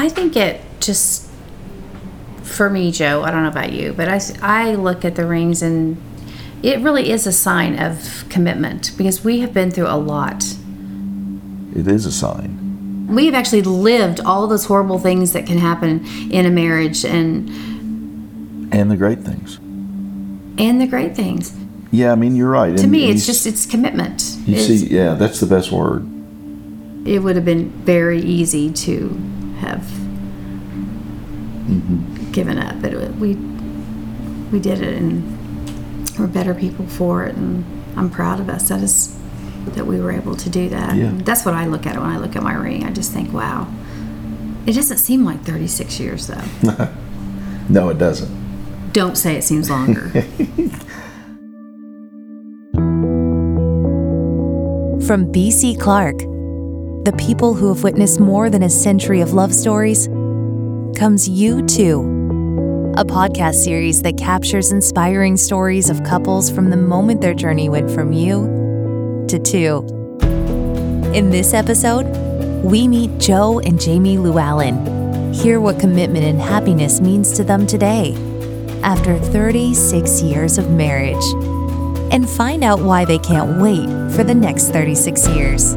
I think it just, for me, Joe, I don't know about you, but I I look at the rings and it really is a sign of commitment because we have been through a lot. It is a sign. We have actually lived all those horrible things that can happen in a marriage and And the great things. and the great things. Yeah, I mean, you're right. To And- me, and it's just it's commitment. You It's- see, yeah, that's the best word. it would have been very easy to have Mm-hmm. given up, but it, we we did it, and we're better people for it, and I'm proud of us. That is that we were able to do that. Yeah. That's what I look at when I look at my ring. I just think, wow. It doesn't seem like 36 years though. No, it doesn't. Don't say it seems longer. From BC Clark, the people who have witnessed more than a century of love stories, comes You Too, a podcast series that captures inspiring stories of couples from the moment their journey went from you to two. In this episode, we meet Joe and Jamie Llewellyn. Hear what commitment and happiness means to them today, after 36 years of marriage and find out why they can't wait for the next 36 years.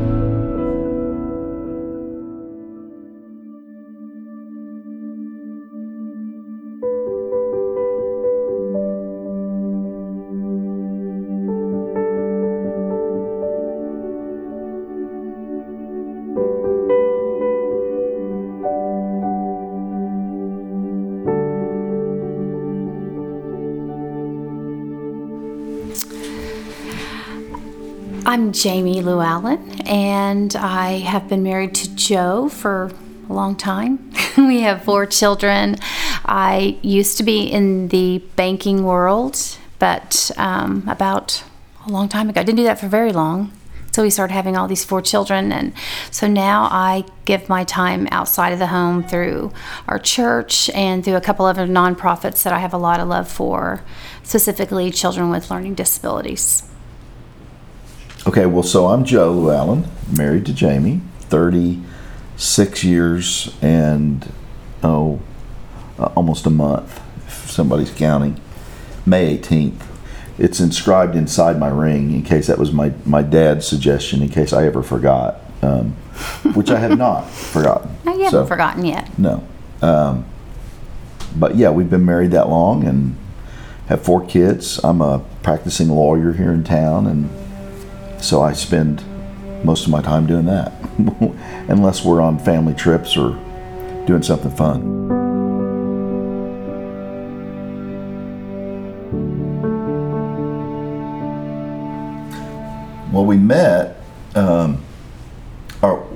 I'm Jamie Llewellyn, and I have been married to Joe for a long time. we have four children. I used to be in the banking world, but um, about a long time ago, I didn't do that for very long. So we started having all these four children, and so now I give my time outside of the home through our church and through a couple other nonprofits that I have a lot of love for, specifically children with learning disabilities. Okay, well, so I'm Joe Llewellyn, married to Jamie, 36 years and, oh, uh, almost a month, if somebody's counting. May 18th. It's inscribed inside my ring in case that was my, my dad's suggestion, in case I ever forgot, um, which I have not forgotten. No, you haven't forgotten yet. No. Um, but yeah, we've been married that long and have four kids. I'm a practicing lawyer here in town, and so I spend most of my time doing that, unless we're on family trips or doing something fun. Well, we met. Um, our,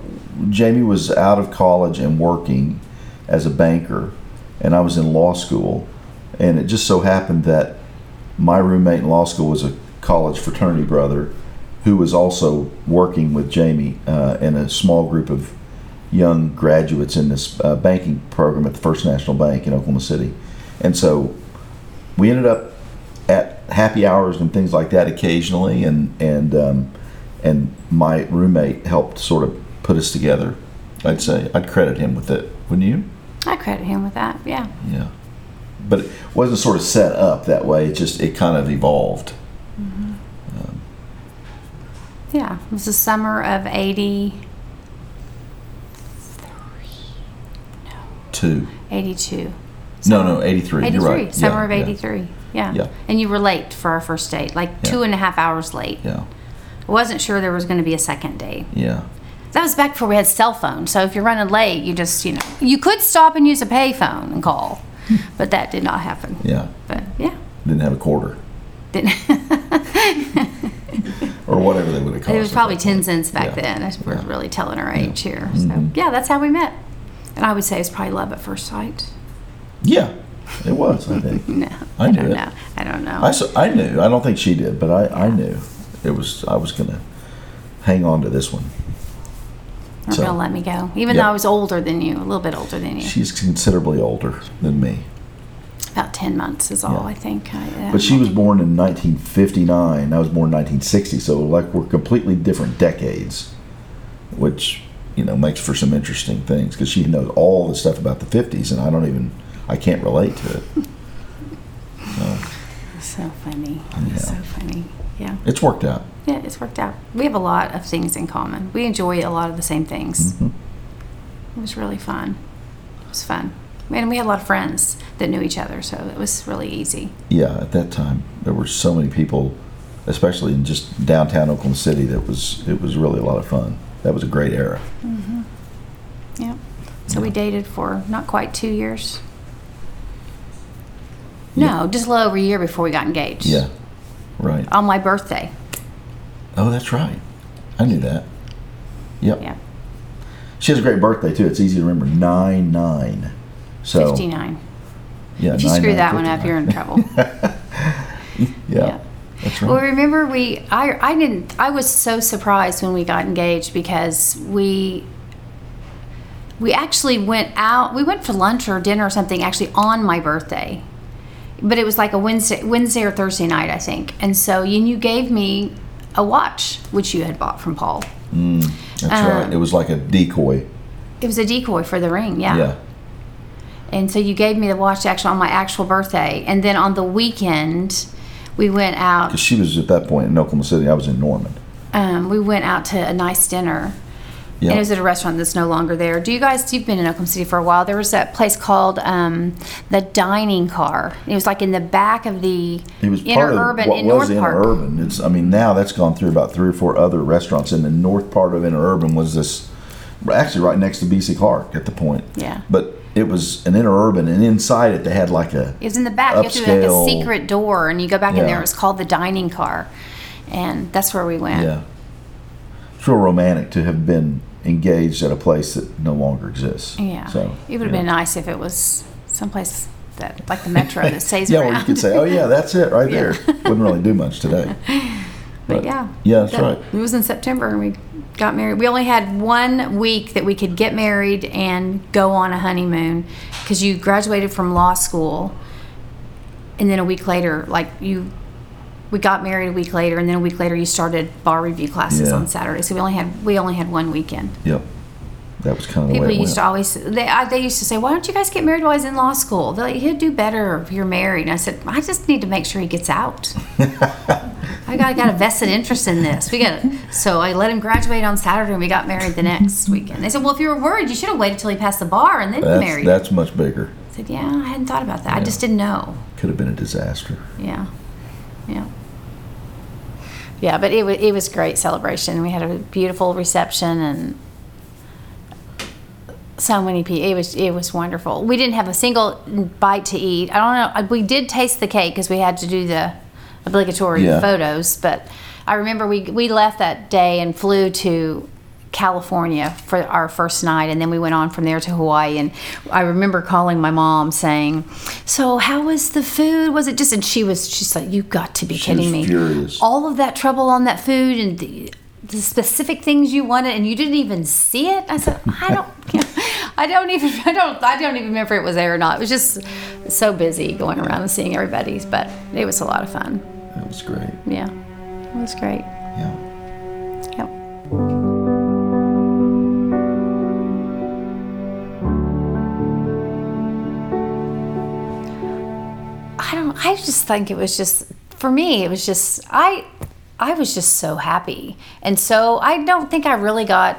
Jamie was out of college and working as a banker, and I was in law school. And it just so happened that my roommate in law school was a college fraternity brother who was also working with Jamie uh, in a small group of young graduates in this uh, banking program at the First National Bank in Oklahoma City. And so we ended up at happy hours and things like that occasionally, and and um, and my roommate helped sort of put us together. I'd say I'd credit him with it, wouldn't you? I credit him with that. Yeah. Yeah, but it wasn't sort of set up that way. It just it kind of evolved. Yeah. It was the summer of 80, Two. 82. No, no, eighty three. 83. You're right. Summer Yeah, of yeah, 83. Yeah. Yeah. And you were late for our first date, like Yeah. two and a half hours late. Yeah, I wasn't sure there was going to be a second date. yeah, That was back before we had cell phones. So if you're running late, you just, you know, you could stop and use a payphone and call, but that did not happen. yeah. But yeah. Didn't have a quarter Didn't. or whatever they would have cost. It was probably 10 cents back Yeah. then. We're Yeah. really telling our age here. So, mm-hmm. yeah, that's how we met. And I would say it's probably love at first sight. Yeah, it was. I think. No, I I, knew don't it. know. I don't know. I knew. I don't think she did, but I, I knew it was. I was gonna hang on to this one. We're so- gonna let me go, even though I was older than you, a little bit older than you. She's considerably older than me, About ten months is all Yeah. I think. I, uh, but she was born in 1959. I was born in 1960, so like we're completely different decades, which you know makes for some interesting things because she knows all the stuff about the 50s and I don't even I can't relate to it. So So funny. Yeah. So funny. Yeah. it's worked out. Yeah, it's worked out. We have a lot of things in common. We enjoy a lot of the same things. Mm-hmm. It was really fun. It was fun. And we had a lot of friends that knew each other, so it was really easy. Yeah, at that time there were so many people, especially in just downtown Oklahoma City. That was it was really a lot of fun. That was a great era. Mhm. Yeah. So we dated for not quite two years. No, just a little over a year before we got engaged. Yeah, right. On my birthday. Oh, that's right. I knew that. Yep. Yeah. She has a great birthday too. It's easy to remember. Nine nine. So 59. yeah. If you screw 9, that one up, you're in trouble. Yeah, yeah. that's Well, remember we I I didn't I was so surprised when we got engaged because we we actually went out we went for lunch or dinner or something actually on my birthday. But it was like a Wednesday Wednesday or Thursday night, I think. And so you you gave me a watch which you had bought from Paul. That's um, right. It was like a decoy. It was a decoy for the ring, yeah Yeah. And so you gave me the watch actually on my actual birthday. And then on the weekend we went out Because she was at that point in Oklahoma City. I was in Norman. um, we went out to a nice dinner. Yeah. And it was at a restaurant that's no longer there. Do you guys, you've been in Oklahoma City for a while. There was that place called um, the Dining Car. It was like in the back of the It was inner part of urban what in was North Park. interurban. It's I mean now that's gone through about three or four other restaurants. In the north part of interurban was this, actually right next to BC Clark at the point. Yeah. But it was an interurban, and inside it they had like a It was in the back. You have to like a secret door, and you go back in there. It was called the Dining Car. And that's where we went. yeah. It's real romantic to have been engaged at a place that no longer exists. Yeah. So it would have yeah. been nice if it was someplace that, like the metro that stays yeah, around. where you could say, "Oh yeah, that's it right there." Wouldn't really do much today. But yeah. Yeah, that's That- right. It was in September and we got married. We only had one week that we could get married and go on a honeymoon because you graduated from law school. And then a week later, like you, we got married a week later, and then a week later you started bar review classes Yeah. on Saturday. So we only had we only had one weekend. Yep. That was kind of the People way it used to always they I, they used to say, "Why don't you guys get married while he's in law school?" They're like, "He'd do better if you're married." And I said, "I just need to make sure he gets out." I got, got a vested interest in this. We got so I let him graduate on Saturday, and we got married the next weekend. They said, "Well, if you were worried, you should have waited till he passed the bar and then That's, married." that's much bigger. I said, "Yeah, I hadn't thought about that. I just didn't know." Could have been a disaster. Yeah, yeah, yeah. But it was it was great celebration. We had a beautiful reception and so many people. It was it was wonderful. We didn't have a single bite to eat. I don't know. We did taste the cake because we had to do the obligatory Yeah. photos. But I remember we we left that day and flew to California for our first night, and then we went on from there to Hawaii. And I remember calling my mom saying, "So how was the food? Was it just?" And she was she's like, "You got to be She kidding was me! furious. All of that trouble on that food and." The, the specific things you wanted and you didn't even see it? I said i don't i don't even i don't i don't even remember if it was there or not. It was just so busy going around and seeing everybody's but it was a lot of fun. It was great. yeah. It was great. Yeah. yep. I don't I just think it was just for me it was just I I was just so happy. And so I don't think I really got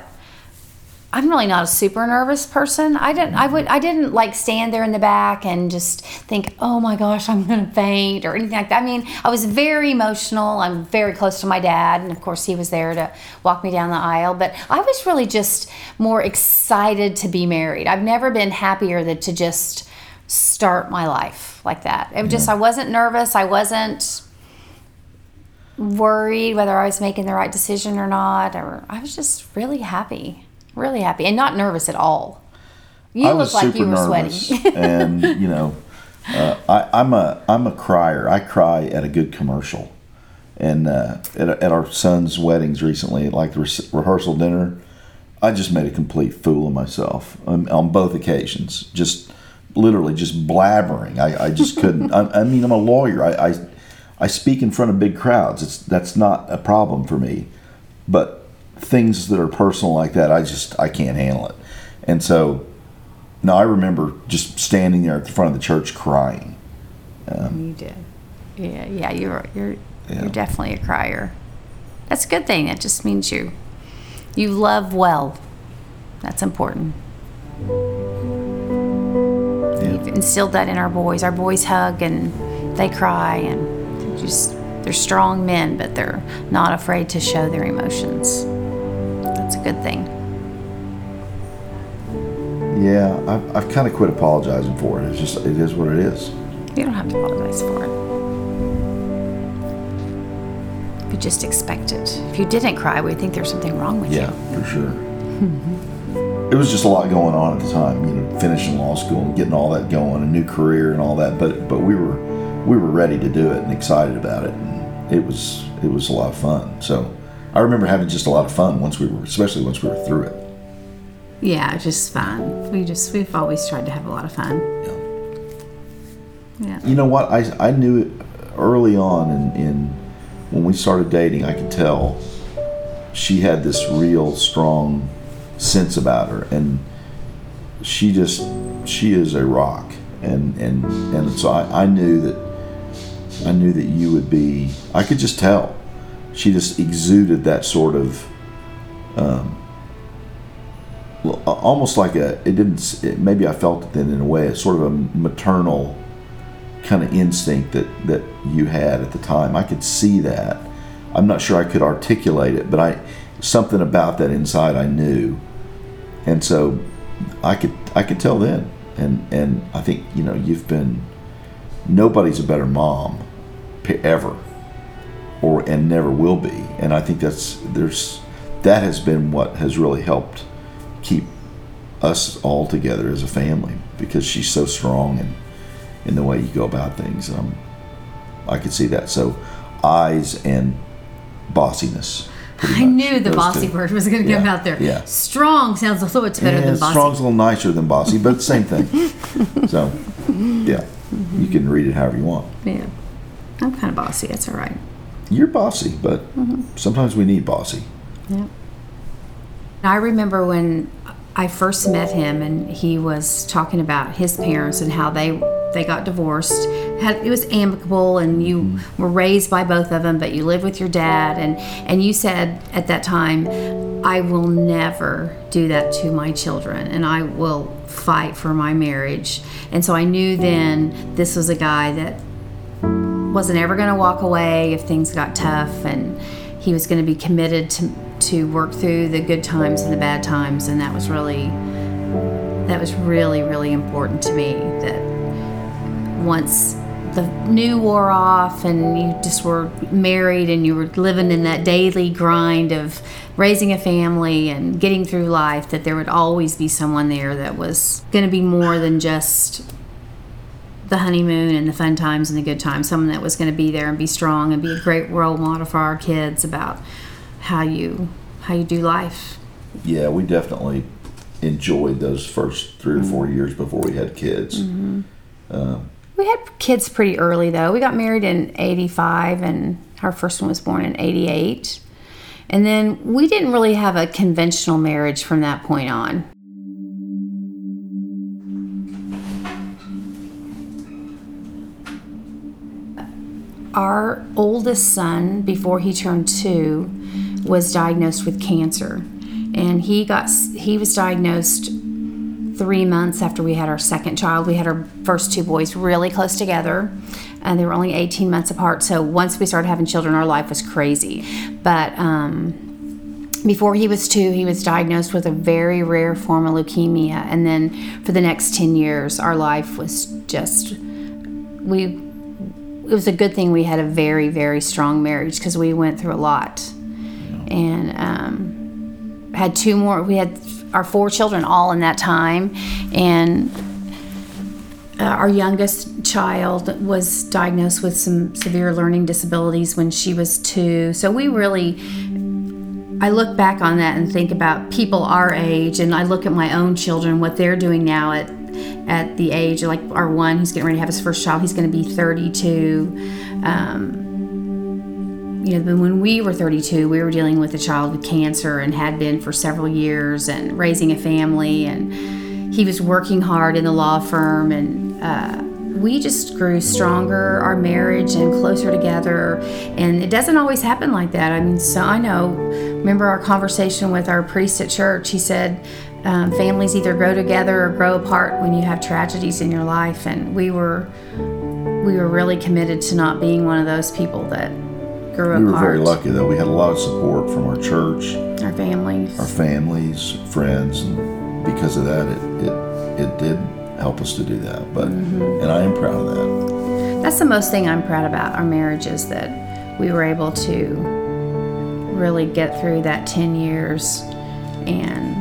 I'm really not a super nervous person. I didn't I would I didn't like stand there in the back and just think, "Oh my gosh, I'm going to faint" or anything like that. I mean, I was very emotional. I'm very close to my dad, and of course he was there to walk me down the aisle, but I was really just more excited to be married. I've never been happier than to just start my life like that. It was just I wasn't nervous. I wasn't worried whether I was making the right decision or not, or I was just really happy, really happy, and not nervous at all. You I look like you were sweating. and you know, uh, I, I'm a I'm a crier. I cry at a good commercial, and uh, at, at our son's weddings recently, like the re- rehearsal dinner, I just made a complete fool of myself on, on both occasions. Just literally just blabbering. I, I just couldn't. I, I mean, I'm a lawyer. I, I I speak in front of big crowds. It's that's not a problem for me, but things that are personal like that, I just I can't handle it. And so, no, I remember just standing there at the front of the church crying. Um, you did. Yeah, yeah, you're you're Yeah. you're definitely a crier. That's a good thing. That just means you you love well. That's important. Yeah. You've instilled that in our boys. Our boys hug and they cry and just they're strong men, but they're not afraid to show their emotions. That's a good thing. Yeah, I've, I've kind of quit apologizing for it. It's just it is what it is. You don't have to apologize for it. You just expect it. If you didn't cry, we'd think there's something wrong with Yeah, you. Yeah, for sure. it was just a lot going on at the time, you know, finishing law school and getting all that going, a new career and all that. But but we were we were ready to do it and excited about it, and it was it was a lot of fun. So I remember having just a lot of fun once we were, especially once we were through it. Yeah, just fun. We just we've always tried to have a lot of fun. Yeah. yeah. You know what? I I knew it early on in, in when we started dating. I could tell she had this real strong sense about her, and she just she is a rock, and and and so I, I knew that I knew that you would be. I could just tell. She just exuded that sort of. Um, almost like a it didn't it, maybe I felt it then in a way a sort of a maternal kind of instinct that that you had at the time. I could see that. I'm not sure I could articulate it, but I something about that inside I knew, and so I could I could tell then. And and I think you know you've been nobody's a better mom ever, or and never will be. And I think that's there's that has been what has really helped keep us all together as a family because she's so strong and in the way you go about things. Um, I could see that. So, eyes and bossiness. I knew the bossy two. word was going to come out there. yeah. Strong sounds a little bit better Yeah, than bossy. strong's a little nicer than bossy, but same thing. so, yeah, you can read it however you want. Yeah. I'm kind of bossy. That's all right. You're bossy, but mm-hmm. sometimes we need bossy. Yeah. I remember when I first met him, and he was talking about his parents and how they they got divorced. Had, it was amicable, and you mm-hmm. were raised by both of them, but you lived with your dad, and and you said at that time, I will never do that to my children, and I will fight for my marriage. And so I knew then this was a guy that wasn't ever going to walk away if things got tough and he was going to be committed to to work through the good times and the bad times and that was really that was really really important to me that once the new wore off and you just were married and you were living in that daily grind of raising a family and getting through life that there would always be someone there that was going to be more than just the honeymoon and the fun times and the good times. Someone that was going to be there and be strong and be a great role model for our kids about how you how you do life. Yeah, we definitely enjoyed those first three or four mm-hmm. years before we had kids. Mm-hmm. Uh, we had kids pretty early though. We got married in '85, and our first one was born in '88. And then we didn't really have a conventional marriage from that point on. Our oldest son, before he turned two, was diagnosed with cancer, and he got he was diagnosed three months after we had our second child. We had our first two boys really close together, and they were only 18 months apart. So once we started having children, our life was crazy. But um, before he was two, he was diagnosed with a very rare form of leukemia, and then for the next 10 years, our life was just we. It was a good thing we had a very, very strong marriage because we went through a lot, and um, had two more. We had our four children all in that time, and uh, our youngest child was diagnosed with some severe learning disabilities when she was two. So we really, I look back on that and think about people our age, and I look at my own children, what they're doing now at at the age of like our one who's getting ready to have his first child. He's going to be 32. Um, you know, when we were 32, we were dealing with a child with cancer and had been for several years and raising a family. And he was working hard in the law firm. And uh, we just grew stronger, our marriage, and closer together. And it doesn't always happen like that. I mean, so I know, remember our conversation with our priest at church? He said, um, families either grow together or grow apart when you have tragedies in your life. And we were we were really committed to not being one of those people that grew apart. We were very lucky though. We had a lot of support from our church, Our families. our families, friends, and because of that, it it, it did help us to do that. But Mm-hmm. and I am proud of that. That's the most thing I'm proud about our marriage is that we were able to really get through that 10 years and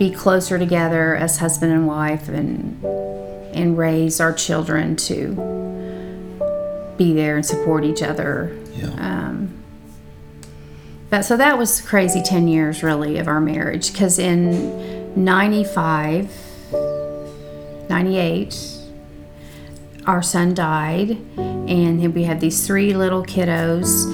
be closer together as husband and wife and and raise our children to be there and support each other. Yeah. Um, but so that was crazy 10 years really of our marriage because in 95 98 our son died and then we had these three little kiddos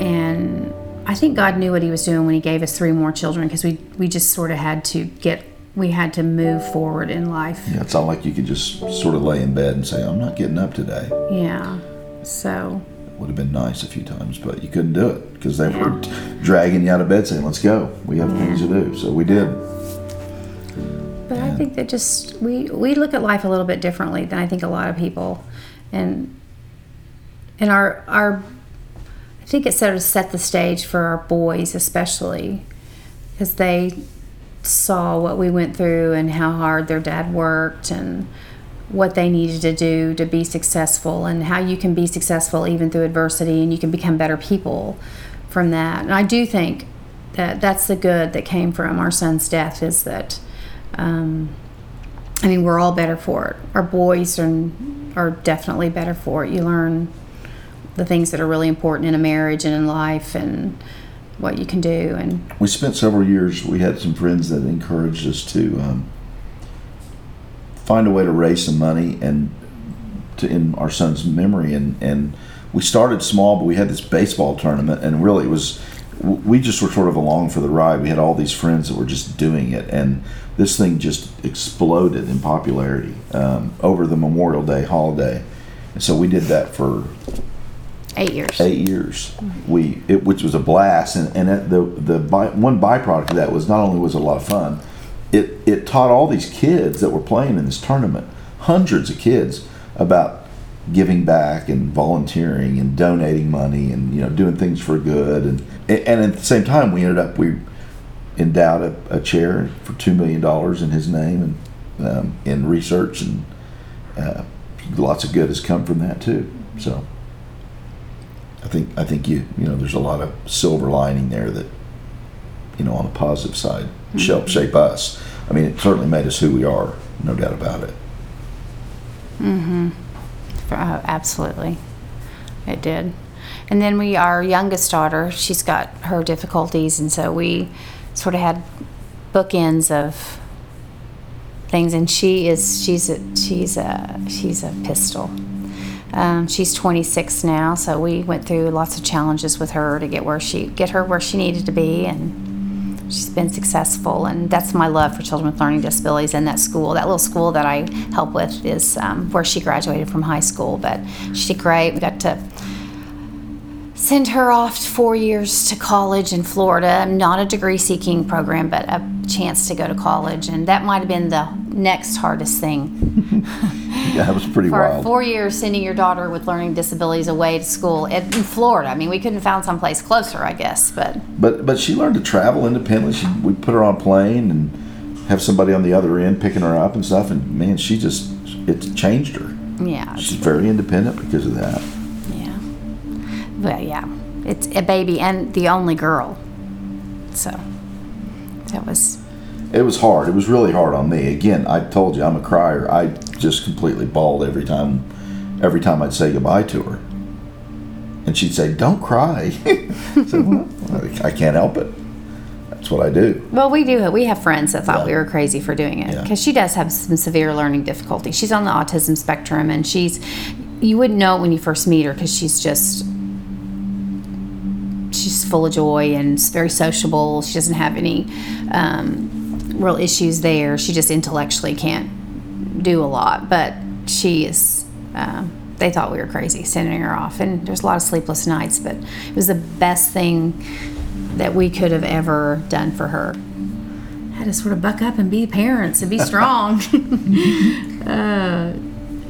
and I think God knew what he was doing when he gave us three more children because we we just sort of had to get we had to move forward in life. yeah, it's not like you could just sort of lay in bed and say, "I'm not getting up today." Yeah. So it Would have been nice a few times, but you couldn't do it because they were dragging you out of bed saying, "Let's go. We have things to do." So we did. But I think that just we we look at life a little bit differently than I think a lot of people, and and our our I think it sort of set the stage for our boys especially because they saw what we went through and how hard their dad worked and what they needed to do to be successful and how you can be successful even through adversity and you can become better people from that. And I do think that that's the good that came from our son's death is that um, I mean we're all better for it. Our boys are are definitely better for it. You learn the things that are really important in a marriage and in life and what you can do and We spent several years. We had some friends that encouraged us to um, find a way to raise some money and to in our son's memory. And and we started small, but we had this baseball tournament, and really it was we just were sort of along for the ride. We had all these friends that were just doing it, and this thing just exploded in popularity um, over the Memorial Day holiday. And so we did that for eight years. eight years. We it, which was a blast, and and it, the the by, one byproduct of that was not only was it a lot of fun, it it taught all these kids that were playing in this tournament, hundreds of kids, about giving back and volunteering and donating money and you know doing things for good and and at the same time we ended up we endowed a, a chair for two million dollars in his name and um, in research and uh, lots of good has come from that too. So. I think I think you you know there's a lot of silver lining there that you know on the positive side help shape us. I mean, it certainly made us who we are, no doubt about it. Mm-hmm. Uh, absolutely. It did. And then we, our youngest daughter, she's got her difficulties, and so we sort of had bookends of things. And she is, she's a, she's a, she's a pistol. Um, she's 26 now, so we went through lots of challenges with her to get where she, get her where she needed to be, and she's been successful. And that's my love for children with learning disabilities. And that school, that little school that I help with, is um, where she graduated from high school. But she did great. We got to send her off four years to college in Florida. Not a degree seeking program, but a chance to go to college. And that might have been the next hardest thing. Yeah, it was pretty For wild. four years, sending your daughter with learning disabilities away to school in Florida. I mean, we couldn't found someplace closer, I guess. But But but she learned to travel independently. She, we put her on a plane and have somebody on the other end picking her up and stuff. And man, she just it changed her. yeah, She's very independent because of that. Yeah. But yeah, it's a baby and the only girl. So that was It was hard. It was really hard on me. Again, I told you I'm a crier. I just completely bawled every time, every time I'd say goodbye to her, and she'd say, "Don't cry." I said, well, I can't help it. That's what I do. Well, we do. We have friends that thought Yeah. we were crazy for doing it Yeah. because she does have some severe learning difficulties. She's on the autism spectrum, and she's you wouldn't know it when you first meet her because she's just she's full of joy and very sociable. She doesn't have any um, real issues there. She just intellectually can't do a lot, but she is. Um, they thought we were crazy sending her off, and there's a lot of sleepless nights. But it was the best thing that we could have ever done for her. Had to sort of buck up and be parents and be strong. uh,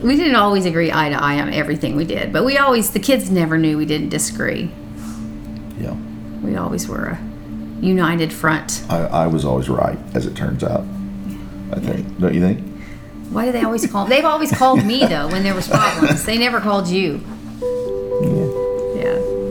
we didn't always agree eye to eye on everything we did, but we always the kids never knew we didn't disagree. We always were a united front. I, I was always right, as it turns out. I think. Don't you think? Why do they always call? They've always called me though when there was problems. They never called you. Yeah. Yeah.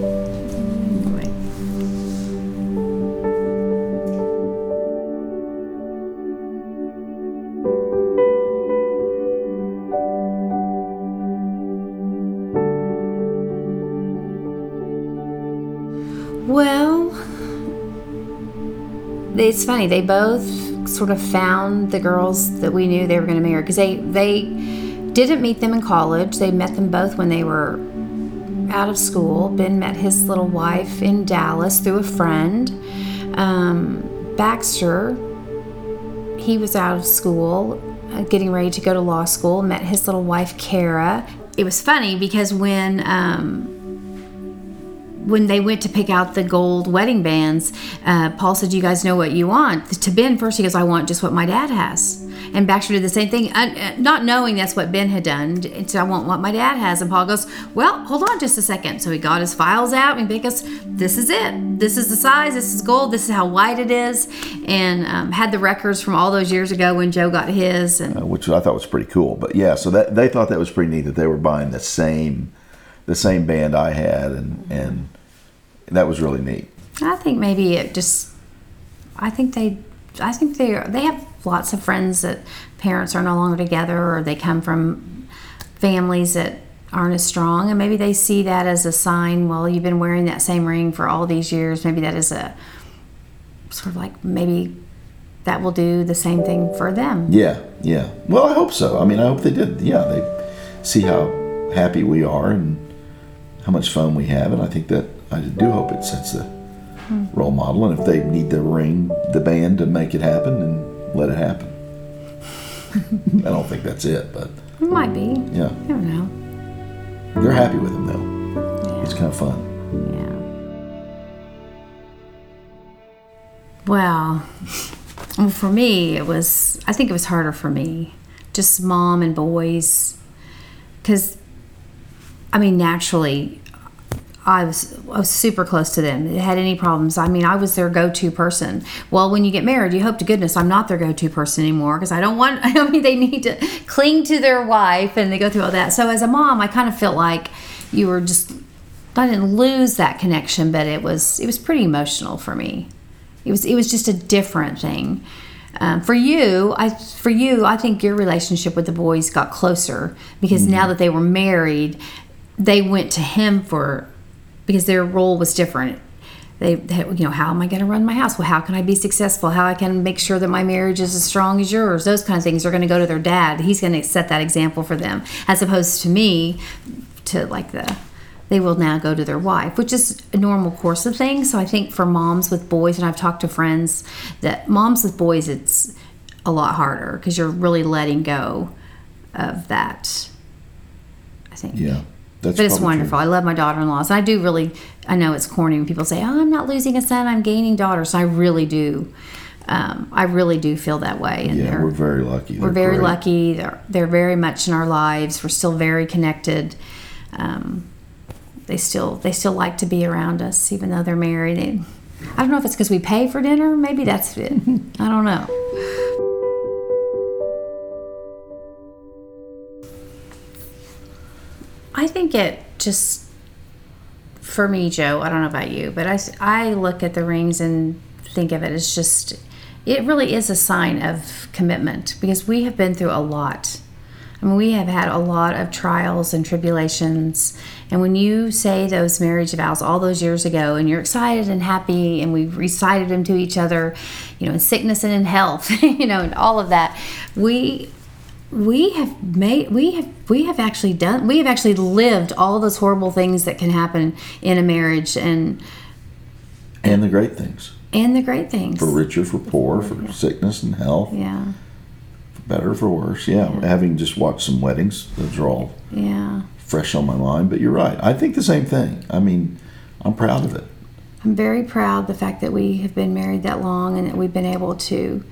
It's funny. They both sort of found the girls that we knew they were going to marry because they they didn't meet them in college. They met them both when they were out of school. Ben met his little wife in Dallas through a friend. Um, Baxter, he was out of school, uh, getting ready to go to law school. Met his little wife Kara. It was funny because when um, when they went to pick out the gold wedding bands, uh, Paul said, "You guys know what you want." To Ben first, he goes, "I want just what my dad has." And Baxter did the same thing, uh, not knowing that's what Ben had done. Said, "I want what my dad has." And Paul goes, "Well, hold on just a second. So he got his files out and because this is it. This is the size. This is gold. This is how wide it is, and um, had the records from all those years ago when Joe got his. And Uh, which I thought was pretty cool. But yeah, so that they thought that was pretty neat that they were buying the same, the same band I had, and mm-hmm. and that was really neat. I think maybe it just. I think they. I think they they have lots of friends that parents are no longer together, or they come from families that aren't as strong, and maybe they see that as a sign. Well, you've been wearing that same ring for all these years. Maybe that is a sort of like maybe that will do the same thing for them. Yeah, yeah. Well, I hope so. I mean, I hope they did. Yeah, they see how happy we are and how much fun we have, and I think that I do hope it sets a role model. And if they need the ring, the band to make it happen, then let it happen. I don't think that's it, but It might be. yeah, I don't know. they're happy with him though. It's kind of fun. Yeah. Well, well, for me, it was, I think it was harder for me. Just mom and boys. Because, I mean, naturally, I was, I was super close to them. They had any problems. I mean, I was their go to person. Well, when you get married, you hope to goodness I'm not their go to person anymore because I don't want, I mean, they need to cling to their wife and they go through all that. So, as a mom, I kind of felt like you were just I didn't lose that connection, but it was it was pretty emotional for me. It was it was just a different thing. Um, for you, I for you, I think your relationship with the boys got closer because now that they were married, they went to him for because their role was different. They, you know, how am I going to run my house? Well, how can I be successful? How I can make sure that my marriage is as strong as yours? Those kind of things are going to go to their dad. He's going to set that example for them, as opposed to me, to like the they will now go to their wife, which is a normal course of things. So I think for moms with boys, and I've talked to friends that moms with boys, it's a lot harder because you're really letting go of that. I think. Yeah, that's. But it's wonderful. I love my daughter-in-laws. I do really. I know it's corny when people say, "Oh, I'm not losing a son. I'm gaining daughters." I really do. Um, I really do feel that way. And Yeah, we're very lucky. we're They're very great. lucky. They're, they're very much in our lives. We're still very connected. Um, they still they still like to be around us, even though they're married. And I don't know if it's because we pay for dinner. Maybe that's it. I don't know. I think it just for me, Joe. I don't know about you, but I I look at the rings and think of it as just it really is a sign of commitment because we have been through a lot. I mean, we have had a lot of trials and tribulations. And when you say those marriage vows all those years ago and you're excited and happy and we recited them to each other, you know, in sickness and in health, you know, and all of that, we we have made we have we have actually done we have actually lived all those horrible things that can happen in a marriage and And the great things. and the great things. For richer, for poor, for sickness and health, Yeah, for better, for worse. Yeah, having just watched some weddings, those are all yeah. fresh on my mind. But you're right. I think the same thing. I mean, I'm proud of it. I'm very proud the fact that we have been married that long and that we've been able to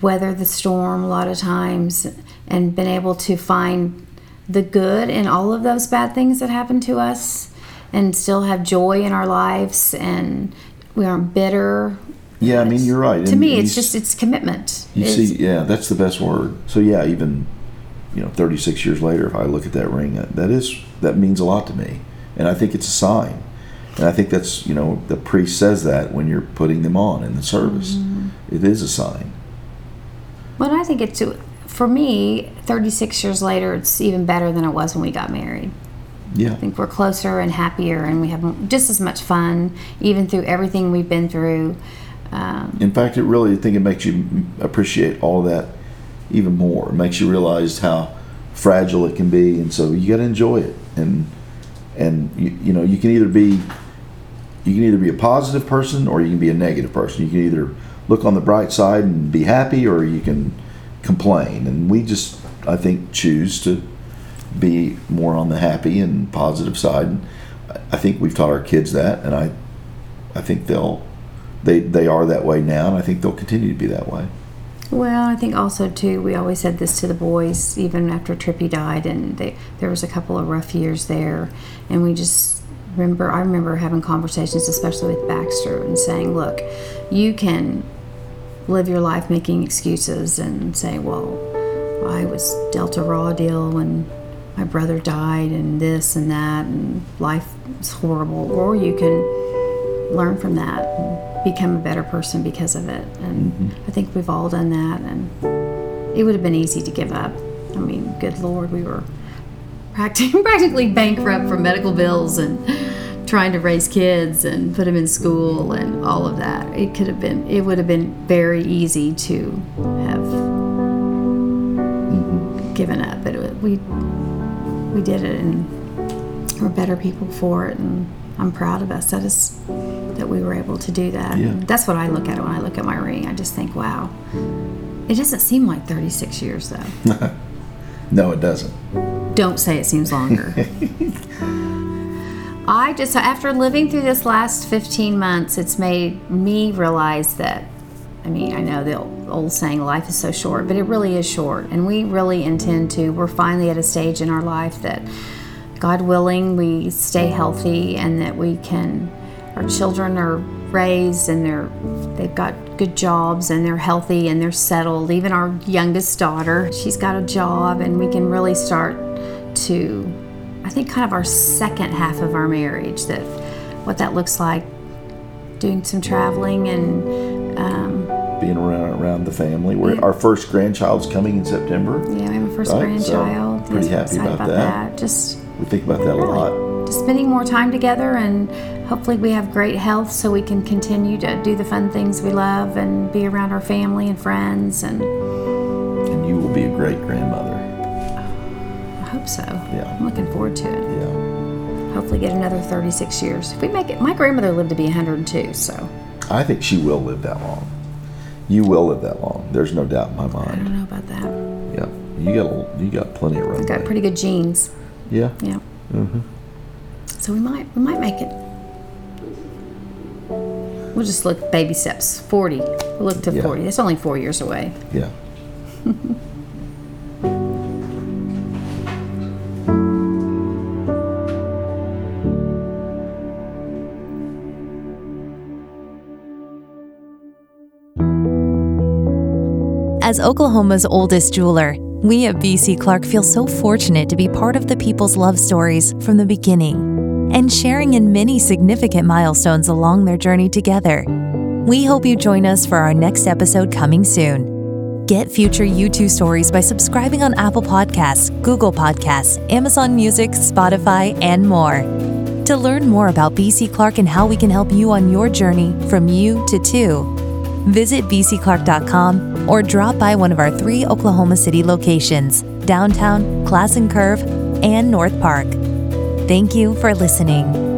weather the storm a lot of times and been able to find the good in all of those bad things that happen to us and still have joy in our lives and we aren't bitter. Yeah, I mean, you're right. To And me, it's just it's commitment. You It's- see, yeah, that's the best word. So yeah, even you know, 36 years later, if I look at that ring, that, that is that means a lot to me, and I think it's a sign. And I think that's you know the priest says that when you're putting them on in the service, mm-hmm. It is a sign. Well, I think it's for me. Thirty-six years later, it's even better than it was when we got married. Yeah, I think we're closer and happier, and we have just as much fun, even through everything we've been through. Um, In fact, it really, I think it makes you appreciate all that even more. It makes you realize how fragile it can be, and so you got to enjoy it. And and you, you know, you can either be you can either be a positive person or you can be a negative person. You can either look on the bright side and be happy, or you can complain. And we just, I think, choose to be more on the happy and positive side. And I- think we've taught our kids that, and I, I think they'll, they they are that way now, and I think they'll continue to be that way. well, I think also too, we always said this to the boys, even after Trippy died, and they, there was a couple of rough years there, and we just remember. I remember having conversations, especially with Baxter, and saying, "Look, you can live your life making excuses and say, well, I was dealt a raw deal when my brother died and this and that and life is horrible. Or you can learn from that and become a better person because of it. And mm-hmm. i think we've all done that and it would have been easy to give up. I mean good lord we were practically, practically bankrupt from medical bills and trying to raise kids and put them in school and all of that it could have been it would have been very easy to have mm-hmm. given up but it, we we did it and we're better people for it and i'm proud of us. That is that we were able to do that. Yeah. That's what i look at when i look at my ring. I just think wow. It doesn't seem like 36 years though. No, it doesn't. don't say it seems longer i just after living through this last 15 months it's made me realize that i mean i know the old saying life is so short but it really is short. And we really intend to we're finally at a stage in our life that god willing we stay healthy and that we can our children are raised and they're they've got good jobs and they're healthy and they're settled. Even our youngest daughter she's got a job and we can really start to i think kind of our second half of our marriage that what that looks like doing some traveling and um, Being around around the family. Yeah. Our first grandchild's coming in September. yeah we have a first Right, so grandchild pretty Yes, happy excited about that. just We think about that a lot. just spending more time together and hopefully we have great health so we can continue to do the fun things we love and be around our family and friends and And you will be a great grandmother. I hope so. Yeah. I'm looking forward to it. Yeah. Hopefully get another 36 years. If we make it, my grandmother lived to be 102, so I think she will live that long. You will live that long. There's no doubt in my mind. I don't know about that. Yeah. You got a- you got plenty of I've got pretty good genes. Yeah. Yeah. Mm-hmm. So we might we might make it. We'll just look baby steps. 40. We'll look to Yeah. 40. That's only four years away. Yeah. As Oklahoma's oldest jeweler, we at BC Clark feel so fortunate to be part of the people's love stories from the beginning and sharing in many significant milestones along their journey together. We hope you join us for our next episode coming soon. Get future U2 stories by subscribing on Apple Podcasts, Google Podcasts, Amazon Music, Spotify, and more. To learn more about BC Clark and how we can help you on your journey from you to two, Visit bcclark.com or drop by one of our three Oklahoma City locations downtown, Classen Curve, and North Park. Thank you for listening.